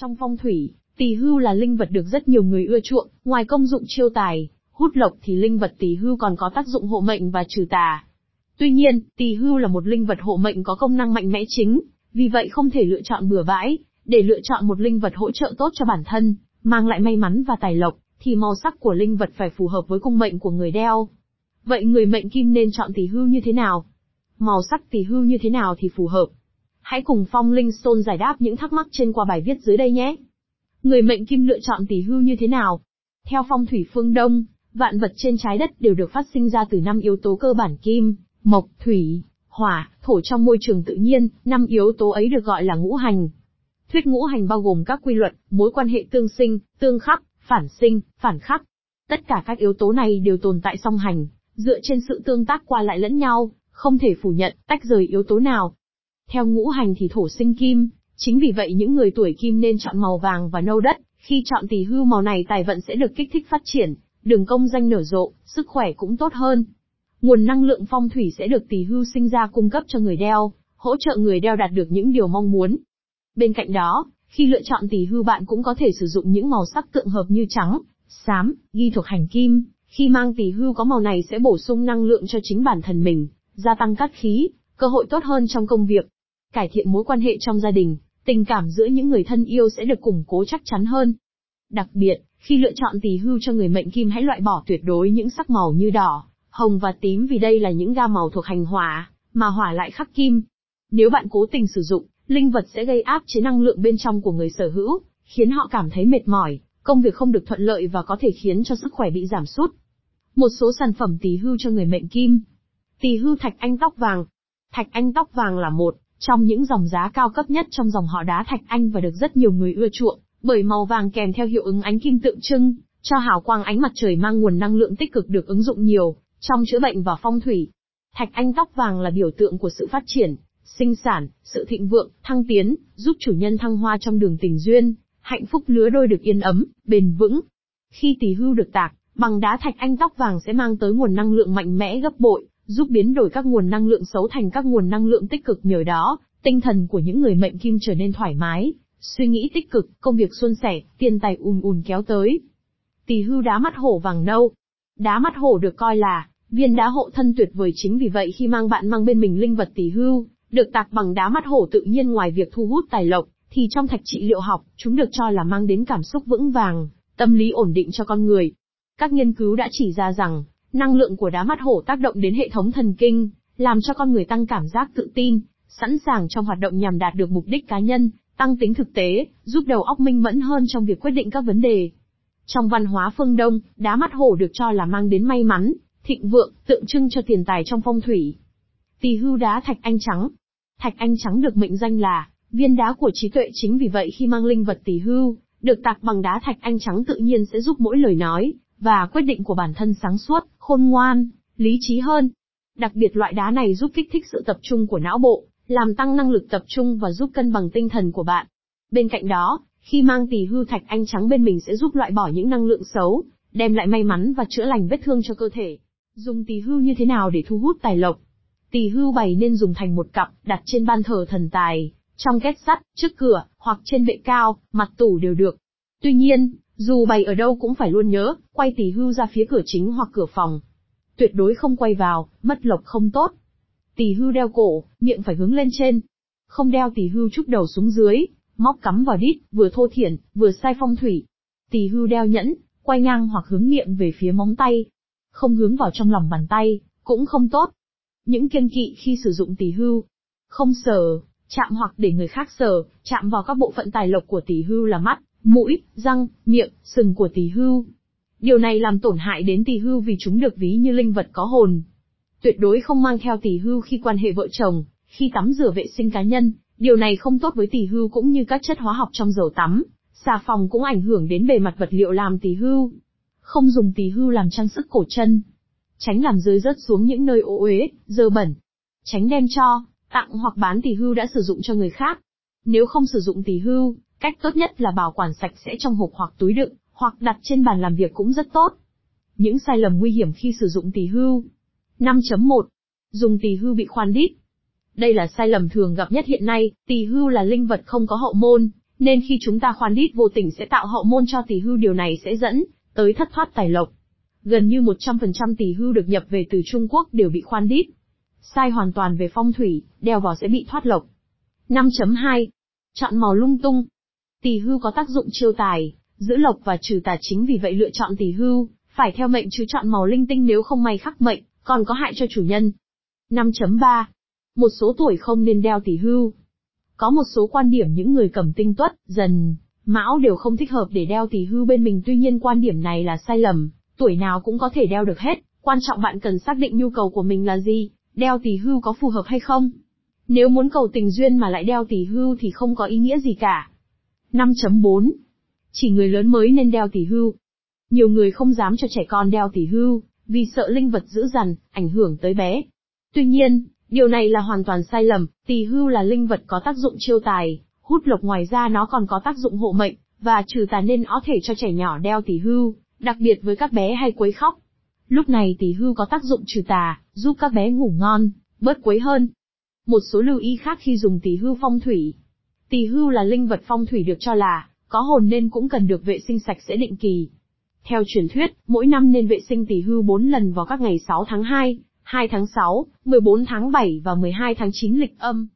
Trong phong thủy, Tỳ hưu là linh vật được rất nhiều người ưa chuộng, ngoài công dụng chiêu tài, hút lộc thì linh vật tỳ hưu còn có tác dụng hộ mệnh và trừ tà. Tuy nhiên, tỳ hưu là một linh vật hộ mệnh có công năng mạnh mẽ chính, vì vậy không thể lựa chọn bừa bãi, để lựa chọn một linh vật hỗ trợ tốt cho bản thân, mang lại may mắn và tài lộc, thì màu sắc của linh vật phải phù hợp với cung mệnh của người đeo. Vậy người mệnh kim nên chọn tỳ hưu như thế nào? Màu sắc tỳ hưu như thế nào thì phù hợp? Hãy cùng Phong Linh Stone giải đáp những thắc mắc trên qua bài viết dưới đây nhé. Người mệnh kim lựa chọn tỷ hưu như thế nào? Theo phong thủy phương Đông, vạn vật trên trái đất đều được phát sinh ra từ năm yếu tố cơ bản kim, mộc, thủy, hỏa, thổ trong môi trường tự nhiên, năm yếu tố ấy được gọi là ngũ hành. Thuyết ngũ hành bao gồm các quy luật, mối quan hệ tương sinh, tương khắc, phản sinh, phản khắc. Tất cả các yếu tố này đều tồn tại song hành, dựa trên sự tương tác qua lại lẫn nhau, không thể phủ nhận, tách rời yếu tố nào. Theo ngũ hành thì thổ sinh kim, Chính vì vậy những người tuổi kim nên chọn màu vàng và nâu đất, khi chọn tỷ hưu màu này tài vận sẽ được kích thích phát triển, đường công danh nở rộ, sức khỏe cũng tốt hơn. Nguồn năng lượng phong thủy sẽ được tỷ hưu sinh ra cung cấp cho người đeo, hỗ trợ người đeo đạt được những điều mong muốn. Bên cạnh đó, khi lựa chọn tỷ hưu bạn cũng có thể sử dụng những màu sắc tượng hợp như trắng, xám, ghi thuộc hành kim. Khi mang tỷ hưu có màu này sẽ bổ sung năng lượng cho chính bản thân mình, gia tăng cát khí, cơ hội tốt hơn trong công việc, cải thiện mối quan hệ trong gia đình, tình cảm giữa những người thân yêu sẽ được củng cố chắc chắn hơn. Đặc biệt, khi lựa chọn tỷ hưu cho người mệnh kim hãy loại bỏ tuyệt đối những sắc màu như đỏ, hồng và tím vì đây là những gam màu thuộc hành hỏa, mà hỏa lại khắc kim. Nếu bạn cố tình sử dụng, linh vật sẽ gây áp chế năng lượng bên trong của người sở hữu, khiến họ cảm thấy mệt mỏi, công việc không được thuận lợi và có thể khiến cho sức khỏe bị giảm sút. Một số sản phẩm tỷ hưu cho người mệnh kim. Tỷ hưu thạch anh tóc vàng. Thạch anh tóc vàng là một trong những dòng giá cao cấp nhất trong dòng họ đá thạch anh và được rất nhiều người ưa chuộng, bởi màu vàng kèm theo hiệu ứng ánh kim tượng trưng, cho hào quang ánh mặt trời mang nguồn năng lượng tích cực được ứng dụng nhiều, trong chữa bệnh và phong thủy. Thạch anh tóc vàng là biểu tượng của sự phát triển, sinh sản, sự thịnh vượng, thăng tiến, giúp chủ nhân thăng hoa trong đường tình duyên, hạnh phúc lứa đôi được yên ấm, bền vững. Khi tỷ hưu được tạc, bằng đá thạch anh tóc vàng sẽ mang tới nguồn năng lượng mạnh mẽ gấp bội, giúp biến đổi các nguồn năng lượng xấu thành các nguồn năng lượng tích cực nhờ đó, tinh thần của những người mệnh kim trở nên thoải mái, suy nghĩ tích cực, công việc suôn sẻ, tiền tài ùn ùn kéo tới. Tỳ hưu đá mắt hổ vàng nâu. Đá mắt hổ được coi là viên đá hộ thân tuyệt vời chính vì vậy khi mang bạn mang bên mình linh vật tỳ hưu, được tạc bằng đá mắt hổ tự nhiên ngoài việc thu hút tài lộc, thì trong thạch trị liệu học, chúng được cho là mang đến cảm xúc vững vàng, tâm lý ổn định cho con người. Các nghiên cứu đã chỉ ra rằng, Năng lượng của đá mắt hổ tác động đến hệ thống thần kinh, làm cho con người tăng cảm giác tự tin, sẵn sàng trong hoạt động nhằm đạt được mục đích cá nhân, tăng tính thực tế, giúp đầu óc minh mẫn hơn trong việc quyết định các vấn đề. Trong văn hóa phương Đông, đá mắt hổ được cho là mang đến may mắn, thịnh vượng, tượng trưng cho tiền tài trong phong thủy. Tỳ hưu đá thạch anh trắng. Thạch anh trắng được mệnh danh là viên đá của trí tuệ chính vì vậy khi mang linh vật tỳ hưu, được tạc bằng đá thạch anh trắng tự nhiên sẽ giúp mỗi lời nói, và quyết định của bản thân sáng suốt, khôn ngoan, lý trí hơn. Đặc biệt loại đá này giúp kích thích sự tập trung của não bộ, làm tăng năng lực tập trung và giúp cân bằng tinh thần của bạn. Bên cạnh đó, khi mang tỷ hư thạch anh trắng bên mình sẽ giúp loại bỏ những năng lượng xấu, đem lại may mắn và chữa lành vết thương cho cơ thể. Dùng tỷ hư như thế nào để thu hút tài lộc? Tỷ hư bày nên dùng thành một cặp, đặt trên ban thờ thần tài, trong két sắt, trước cửa, hoặc trên bệ cao, mặt tủ đều được. Tuy nhiên, dù bày ở đâu cũng phải luôn nhớ, quay tỷ hưu ra phía cửa chính hoặc cửa phòng. Tuyệt đối không quay vào, mất lộc không tốt. Tỷ hưu đeo cổ, miệng phải hướng lên trên. Không đeo tỷ hưu trúc đầu xuống dưới, móc cắm vào đít, vừa thô thiển, vừa sai phong thủy. Tỷ hưu đeo nhẫn, quay ngang hoặc hướng miệng về phía móng tay. Không hướng vào trong lòng bàn tay, cũng không tốt. Những kiêng kỵ khi sử dụng tỷ hưu. Không sờ, chạm hoặc để người khác sờ, chạm vào các bộ phận tài lộc của tỷ hưu là mắt, mũi, răng, miệng, sừng của tỷ hưu. Điều này làm tổn hại đến tỷ hưu vì chúng được ví như linh vật có hồn. Tuyệt đối không mang theo tỷ hưu khi quan hệ vợ chồng, khi tắm rửa vệ sinh cá nhân, điều này không tốt với tỷ hưu cũng như các chất hóa học trong dầu tắm, xà phòng cũng ảnh hưởng đến bề mặt vật liệu làm tỷ hưu. Không dùng tỷ hưu làm trang sức cổ chân. Tránh làm rơi rớt xuống những nơi ô uế, dơ bẩn. Tránh đem cho, tặng hoặc bán tỷ hưu đã sử dụng cho người khác. Nếu không sử dụng tỷ hưu, Cách tốt nhất là bảo quản sạch sẽ trong hộp hoặc túi đựng, hoặc đặt trên bàn làm việc cũng rất tốt. Những sai lầm nguy hiểm khi sử dụng tỳ hưu. 5.1. Dùng tỳ hưu bị khoan đít. Đây là sai lầm thường gặp nhất hiện nay, tỳ hưu là linh vật không có hậu môn, Nên khi chúng ta khoan đít vô tình sẽ tạo hậu môn cho tỳ hưu điều này sẽ dẫn tới thất thoát tài lộc. Gần như 100% tỳ hưu được nhập về từ Trung Quốc đều bị khoan đít. Sai hoàn toàn về phong thủy, đeo vào sẽ bị thoát lộc. 5.2. Chọn màu lung tung. Tỷ hưu có tác dụng chiêu tài, giữ lộc và trừ tà chính vì vậy lựa chọn tỷ hưu, phải theo mệnh chứ chọn màu linh tinh nếu không may khắc mệnh, còn có hại cho chủ nhân. 5.3. Một số tuổi không nên đeo tỷ hưu. Có một số quan điểm những người cầm tinh tuất, dần, mão đều không thích hợp để đeo tỷ hưu bên mình tuy nhiên quan điểm này là sai lầm, tuổi nào cũng có thể đeo được hết, quan trọng bạn cần xác định nhu cầu của mình là gì, đeo tỷ hưu có phù hợp hay không. Nếu muốn cầu tình duyên mà lại đeo tỷ hưu thì không có ý nghĩa gì cả. 5.4. Chỉ người lớn mới nên đeo tỷ hưu. Nhiều người không dám cho trẻ con đeo tỷ hưu, vì sợ linh vật dữ dằn, ảnh hưởng tới bé. Tuy nhiên, điều này là hoàn toàn sai lầm, tỷ hưu là linh vật có tác dụng chiêu tài, hút lộc ngoài ra nó còn có tác dụng hộ mệnh, và trừ tà nên có thể cho trẻ nhỏ đeo tỷ hưu, đặc biệt với các bé hay quấy khóc. Lúc này tỷ hưu có tác dụng trừ tà, giúp các bé ngủ ngon, bớt quấy hơn. Một số lưu ý khác khi dùng tỷ hưu phong thủy. Tỳ hưu là linh vật phong thủy được cho là có hồn nên cũng cần được vệ sinh sạch sẽ định kỳ. Theo truyền thuyết, mỗi năm nên vệ sinh tỳ hưu 4 lần vào các ngày 6 tháng 2, 2 tháng 6, 14 tháng 7 và 12 tháng 9 lịch âm.